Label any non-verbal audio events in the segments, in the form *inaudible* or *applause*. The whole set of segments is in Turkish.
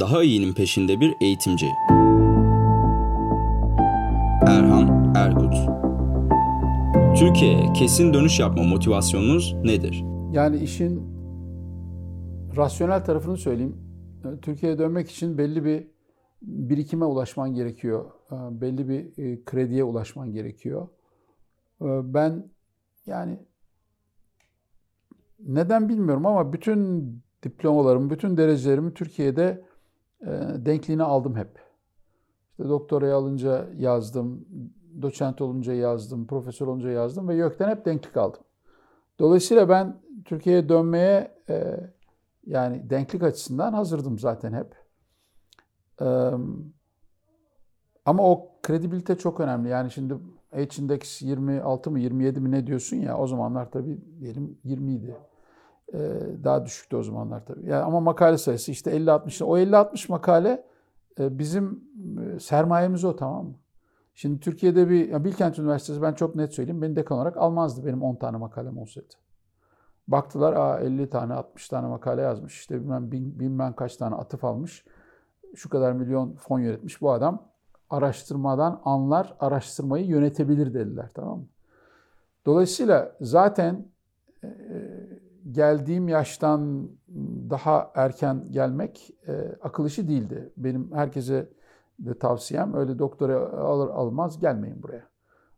daha iyinin peşinde bir eğitimci. Erhan Erkut Türkiye'ye kesin dönüş yapma motivasyonunuz nedir? Yani işin rasyonel tarafını söyleyeyim. Türkiye'ye dönmek için belli bir birikime ulaşman gerekiyor. Belli bir e, krediye ulaşman gerekiyor. Ben yani neden bilmiyorum ama bütün diplomalarımı, bütün derecelerimi Türkiye'de e, denkliğine aldım hep. İşte doktorayı alınca yazdım, doçent olunca yazdım, profesör olunca yazdım ve YÖK'ten hep denklik aldım. Dolayısıyla ben Türkiye'ye dönmeye e, yani denklik açısından hazırdım zaten hep. E, ama o kredibilite çok önemli. Yani şimdi H-index 26 mı 27 mi ne diyorsun ya o zamanlar tabii diyelim 20 idi. Ee, daha düşüktü o zamanlar tabii. Yani ama makale sayısı işte 50-60. O 50-60 makale e, bizim e, sermayemiz o tamam mı? Şimdi Türkiye'de bir ya Bilkent Üniversitesi ben çok net söyleyeyim beni dekan olarak almazdı benim 10 tane makalem olsaydı. Baktılar aa 50 tane 60 tane makale yazmış işte bilmem bilmem kaç tane atıf almış. Şu kadar milyon fon yönetmiş bu adam araştırmadan anlar, araştırmayı yönetebilir dediler tamam mı? Dolayısıyla zaten e, geldiğim yaştan daha erken gelmek e, akıl işi değildi. Benim herkese de tavsiyem öyle doktora alır almaz gelmeyin buraya.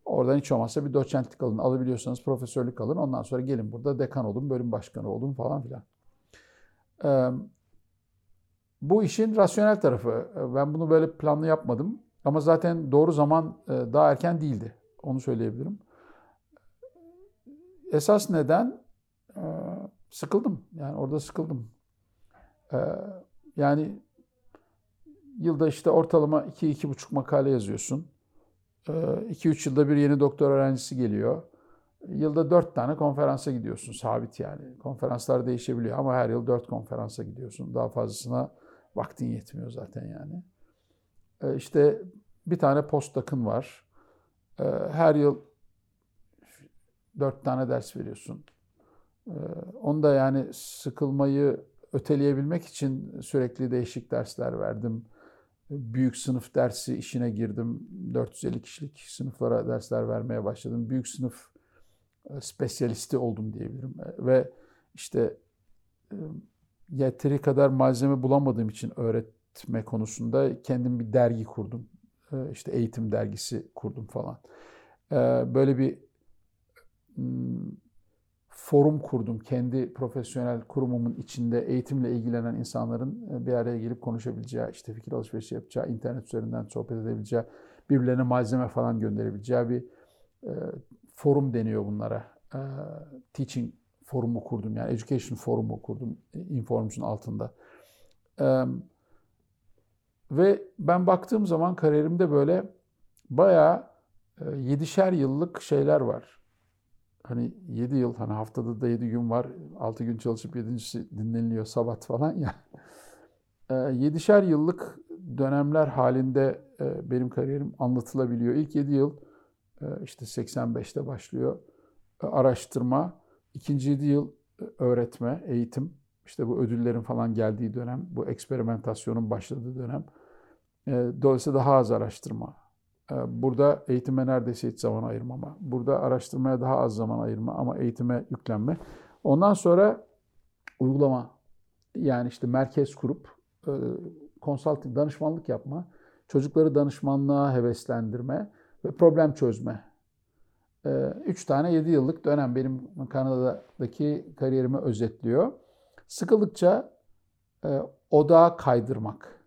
Oradan hiç olmazsa bir doçentlik alın. Alabiliyorsanız profesörlük alın. Ondan sonra gelin burada dekan olun, bölüm başkanı olun falan filan. Ee, bu işin rasyonel tarafı. Ben bunu böyle planlı yapmadım. Ama zaten doğru zaman e, daha erken değildi. Onu söyleyebilirim. Esas neden? Sıkıldım. Yani orada sıkıldım. E, yani yılda işte ortalama 2-2,5 makale yazıyorsun. 2-3 yılda bir yeni doktor öğrencisi geliyor. Yılda 4 tane konferansa gidiyorsun. Sabit yani. Konferanslar değişebiliyor ama her yıl 4 konferansa gidiyorsun. Daha fazlasına vaktin yetmiyor zaten yani. E, işte bir tane postdoc'ın var. E, her yıl dört tane ders veriyorsun. E, onda yani sıkılmayı öteleyebilmek için sürekli değişik dersler verdim. Büyük sınıf dersi işine girdim. 450 kişilik sınıflara dersler vermeye başladım. Büyük sınıf spesyalisti oldum diyebilirim. Ve işte yeteri kadar malzeme bulamadığım için öğret etme konusunda kendim bir dergi kurdum. Ee, işte eğitim dergisi kurdum falan. Ee, böyle bir hmm, forum kurdum. Kendi profesyonel kurumumun içinde eğitimle ilgilenen insanların e, bir araya gelip konuşabileceği, işte fikir alışverişi yapacağı, internet üzerinden sohbet edebileceği, birbirlerine malzeme falan gönderebileceği bir e, forum deniyor bunlara. E, teaching forumu kurdum yani education forumu kurdum Informs'un altında. Ve ben baktığım zaman kariyerimde böyle bayağı e, yedişer yıllık şeyler var. Hani yedi yıl, hani haftada da yedi gün var. Altı gün çalışıp yedincisi dinleniliyor sabat falan ya. *laughs* E, yedişer yıllık dönemler halinde e, benim kariyerim anlatılabiliyor. İlk yedi yıl işte 85'te başlıyor araştırma. İkinci yedi yıl öğretme, eğitim. İşte bu ödüllerin falan geldiği dönem, bu eksperimentasyonun başladığı dönem. E, dolayısıyla daha az araştırma. E, burada eğitime neredeyse hiç zaman ayırmama. Burada araştırmaya daha az zaman ayırma ama eğitime yüklenme. Ondan sonra uygulama. Yani işte merkez kurup konsalting, danışmanlık yapma. Çocukları danışmanlığa heveslendirme ve problem çözme. E, üç tane yedi yıllık dönem benim Kanada'daki kariyerimi özetliyor. Sıkıldıkça odağa kaydırmak.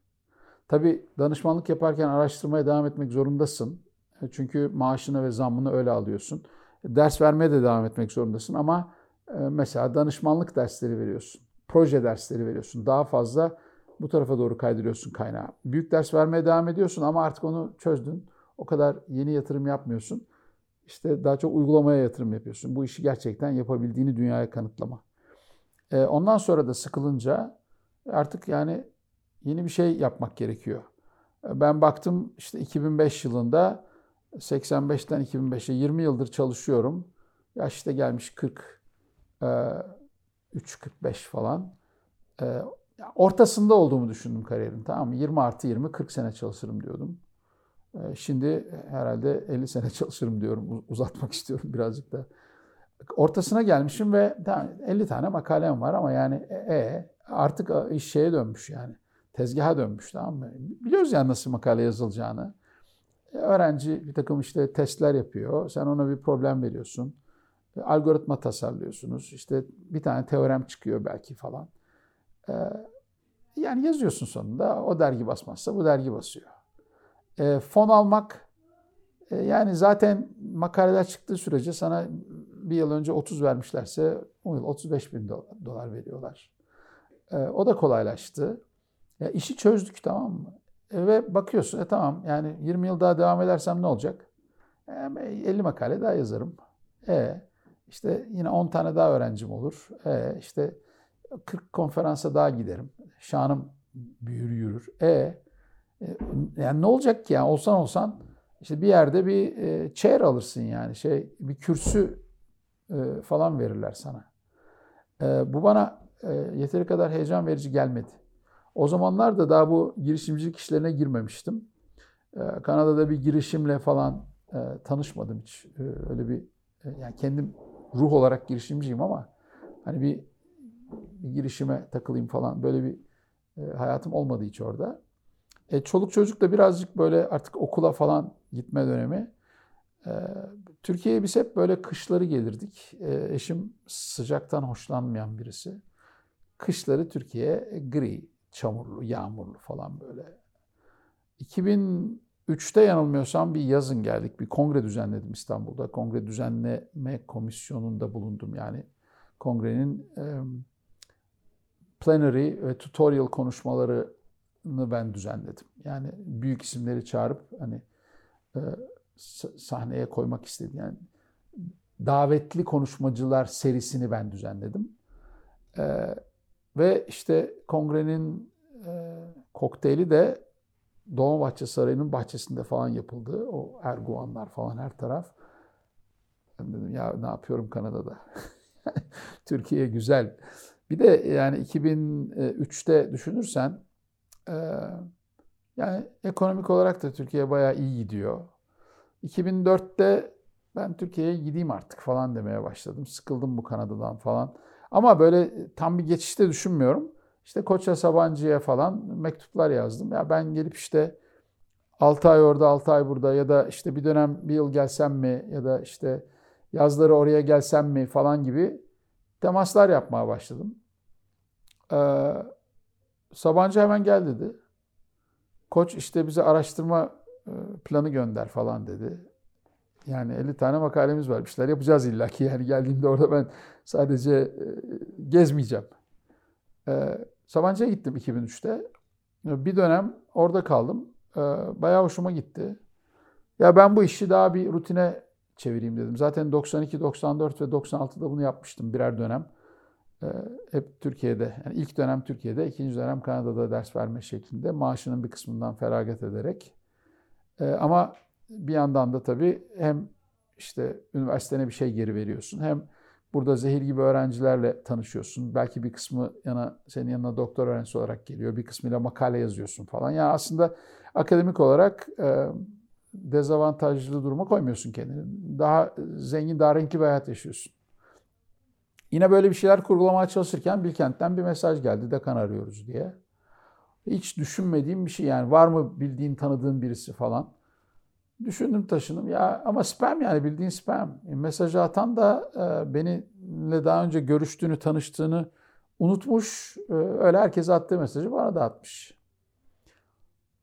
Tabii danışmanlık yaparken araştırmaya devam etmek zorundasın. E, çünkü maaşını ve zammını öyle alıyorsun. Ders vermeye de devam etmek zorundasın ama e, mesela danışmanlık dersleri veriyorsun. Proje dersleri veriyorsun. Daha fazla bu tarafa doğru kaydırıyorsun kaynağı. Büyük ders vermeye devam ediyorsun ama artık onu çözdün. O kadar yeni yatırım yapmıyorsun. İşte daha çok uygulamaya yatırım yapıyorsun. Bu işi gerçekten yapabildiğini dünyaya kanıtlama. E, ondan sonra da sıkılınca artık yani yeni bir şey yapmak gerekiyor. Ben baktım işte 2005 yılında 85'ten 2005'e 20 yıldır çalışıyorum. Yaş işte gelmiş 40, 3 45 falan. ya ortasında olduğumu düşündüm kariyerin tamam mı? 20 artı 20, 40 sene çalışırım diyordum. Ee, Şimdi herhalde 50 sene *laughs* çalışırım diyorum. Uzatmak istiyorum birazcık da. Ortasına gelmişim ve tamam, 50 tane makalem var ama yani e, e, artık iş şeye dönmüş yani. Tezgaha dönmüş tamam mı? Biliyoruz yani nasıl makale yazılacağını. E, Öğrenci bir takım işte testler yapıyor. Sen ona bir problem veriyorsun. E, Algoritma tasarlıyorsunuz. İşte bir tane teorem çıkıyor belki falan. E, Yani yazıyorsun sonunda. O dergi basmazsa bu dergi basıyor. E, fon almak e, yani zaten makaleler çıktığı sürece sana bir yıl önce 30 vermişlerse o yıl 35 bin do- dolar veriyorlar. E, o da kolaylaştı. Ya işi çözdük tamam mı? E, ve bakıyorsun e, tamam yani 20 yıl daha devam edersem ne olacak? E, 50 makale daha yazarım. E işte yine 10 tane daha öğrencim olur. E işte 40 konferansa daha giderim. Şanım büyür yürür. E, e, yani ne olacak ki yani olsan olsan işte bir yerde bir e, chair alırsın yani şey bir kürsü e, falan verirler sana. E, bu bana e, yeteri kadar heyecan verici gelmedi. O zamanlar da daha bu girişimcilik işlerine girmemiştim. E, Kanada'da bir girişimle falan e, tanışmadım hiç. E, öyle bir e, yani kendim ruh olarak girişimciyim ama hani bir, bir girişime takılayım falan böyle bir e, hayatım olmadı hiç orada. E, çoluk çocuk da birazcık böyle artık okula falan gitme dönemi. E, Türkiye'ye biz hep böyle kışları gelirdik. E, eşim sıcaktan hoşlanmayan birisi. Kışları Türkiye gri, çamurlu, yağmurlu falan böyle. 2003'te yanılmıyorsam bir yazın geldik. Bir kongre düzenledim İstanbul'da. Kongre düzenleme komisyonunda bulundum. Yani kongrenin e, plenary ve tutorial konuşmalarını ben düzenledim. Yani büyük isimleri çağırıp hani e, sahneye koymak istedim. Yani davetli konuşmacılar serisini ben düzenledim. E, ve işte kongrenin e, kokteyli de Dolmabahçe Sarayı'nın bahçesinde falan yapıldı. O erguvanlar falan her taraf. Ben dedim ya ne yapıyorum Kanada'da? *laughs* Türkiye güzel. Bir de yani 2003'te düşünürsen yani ekonomik olarak da Türkiye bayağı iyi gidiyor. 2004'te ben Türkiye'ye gideyim artık falan demeye başladım. Sıkıldım bu Kanada'dan falan. Ama böyle tam bir geçişte düşünmüyorum. İşte Koç'a Sabancı'ya falan mektuplar yazdım. Ya ben gelip işte 6 ay orada 6 ay burada ya da işte bir dönem bir yıl gelsem mi ya da işte yazları oraya gelsem mi falan gibi temaslar yapmaya başladım. Ee, Sabancı hemen gel dedi. Koç işte bize araştırma planı gönder falan dedi. Yani 50 tane makalemiz var. Bir şeyler yapacağız illaki. Yani geldiğimde orada ben sadece gezmeyeceğim. Ee, Sabancı'ya gittim 2003'te. Bir dönem orada kaldım. Ee, bayağı hoşuma gitti. Ya ben bu işi daha bir rutine çevireyim dedim. Zaten 92, 94 ve 96'da bunu yapmıştım birer dönem. Hep Türkiye'de, yani ilk dönem Türkiye'de, ikinci dönem Kanada'da ders verme şeklinde maaşının bir kısmından feragat ederek. Ama bir yandan da tabii hem işte üniversitene bir şey geri veriyorsun hem Burada zehir gibi öğrencilerle tanışıyorsun. Belki bir kısmı yana senin yanına doktor öğrencisi olarak geliyor. Bir kısmıyla makale yazıyorsun falan. Yani aslında akademik olarak e, dezavantajlı duruma koymuyorsun kendini. Daha zengin, daha renkli bir hayat yaşıyorsun. Yine böyle bir şeyler kurgulamaya çalışırken Bilkent'ten bir mesaj geldi. Dekan arıyoruz diye. Hiç düşünmediğim bir şey yani. Var mı bildiğin, tanıdığın birisi falan. Düşündüm taşındım ya ama spam yani bildiğin spam. E, mesajı atan da e, benimle daha önce görüştüğünü, tanıştığını unutmuş. E, öyle herkese attığı mesajı bana da atmış.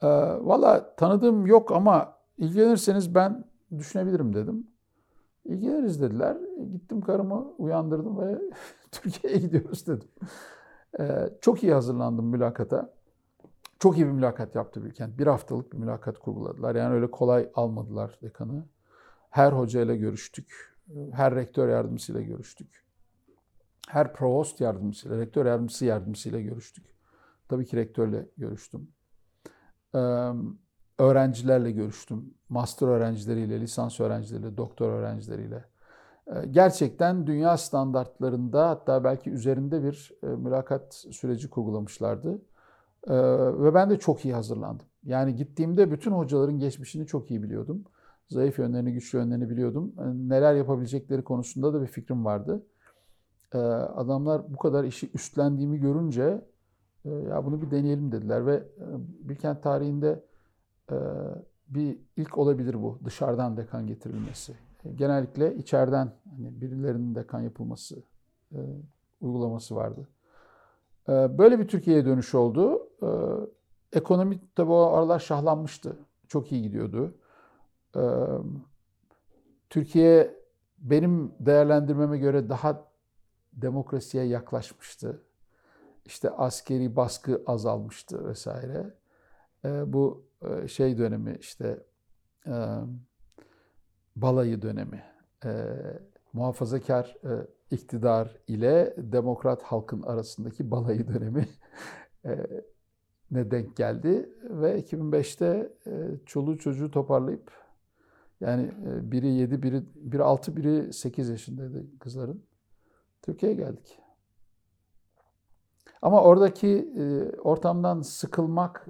E, Valla tanıdığım yok ama ilgilenirseniz ben düşünebilirim dedim. İlgileniriz dediler. E, gittim karımı uyandırdım ve *laughs* Türkiye'ye gidiyoruz dedim. E, çok iyi hazırlandım mülakata. Çok iyi bir mülakat yaptı Bilkent. Bir haftalık bir mülakat kurguladılar. Yani öyle kolay almadılar dekanı. Her hocayla görüştük. Her rektör yardımcısıyla görüştük. Her provost yardımcısıyla, rektör yardımcısı yardımcısıyla görüştük. Tabii ki rektörle görüştüm. öğrencilerle görüştüm. Master öğrencileriyle, lisans öğrencileriyle, doktor öğrencileriyle. e, gerçekten dünya standartlarında hatta belki üzerinde bir e, mülakat süreci kurgulamışlardı. E, ve ben de çok iyi hazırlandım. Yani gittiğimde bütün hocaların geçmişini çok iyi biliyordum. Zayıf yönlerini, güçlü yönlerini biliyordum. Neler yapabilecekleri konusunda da bir fikrim vardı. Adamlar bu kadar işi üstlendiğimi görünce ya bunu bir deneyelim dediler ve Bilkent tarihinde bir ilk olabilir bu dışarıdan dekan getirilmesi. Genellikle içeriden hani birilerinin dekan yapılması uygulaması vardı. Böyle bir Türkiye'ye dönüş oldu. Ekonomi tabii o aralar şahlanmıştı. Çok iyi gidiyordu. Türkiye benim değerlendirmeme göre daha demokrasiye yaklaşmıştı. İşte askeri baskı azalmıştı vesaire. Bu şey dönemi işte balayı dönemi. Muhafazakar iktidar ile demokrat halkın arasındaki balayı dönemi *laughs* ne denk geldi ve 2005'te çoluğu çocuğu toparlayıp yani biri 7, biri, biri 6, biri 8 yaşındaydı kızların. Türkiye'ye geldik. Ama oradaki ortamdan sıkılmak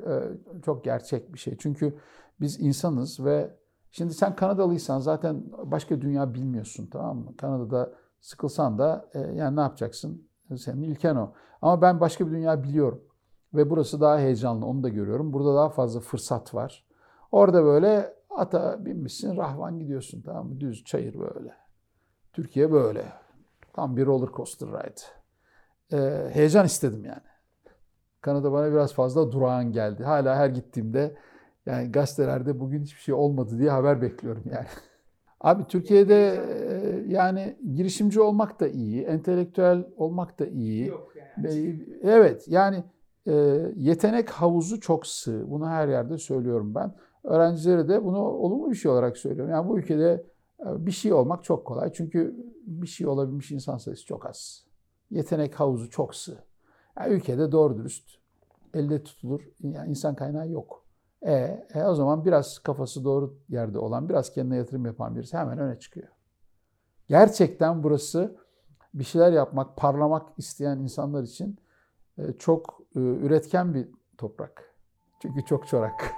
çok gerçek bir şey. Çünkü biz insanız ve şimdi sen Kanadalıysan zaten başka dünya bilmiyorsun tamam mı? Kanada'da sıkılsan da yani ne yapacaksın? Senin ilken o. Ama ben başka bir dünya biliyorum. Ve burası daha heyecanlı onu da görüyorum. Burada daha fazla fırsat var. Orada böyle ata binmişsin rahvan gidiyorsun tamam mı? Düz çayır böyle. Türkiye böyle. Tam bir roller coaster ride. Ee, heyecan istedim yani. Kanada bana biraz fazla durağan geldi. Hala her gittiğimde yani gazetelerde bugün hiçbir şey olmadı diye haber bekliyorum yani. *laughs* Abi Türkiye'de e, yani girişimci olmak da iyi, entelektüel olmak da iyi. Yok yani. Evet yani e, yetenek havuzu çok sığ. Bunu her yerde söylüyorum ben. Öğrencilere de bunu olumlu bir şey olarak söylüyorum. Yani bu ülkede e, bir şey olmak çok kolay. Çünkü bir şey olabilmiş insan sayısı çok az. Yetenek havuzu çok sığ. Yani ülkede doğru dürüst elde tutulur yani insan kaynağı yok. E, e o zaman biraz kafası doğru yerde olan, biraz kendine yatırım yapan birisi hemen öne çıkıyor. Gerçekten burası bir şeyler yapmak, parlamak isteyen insanlar için e, çok üretken bir toprak. Çünkü çok çorak.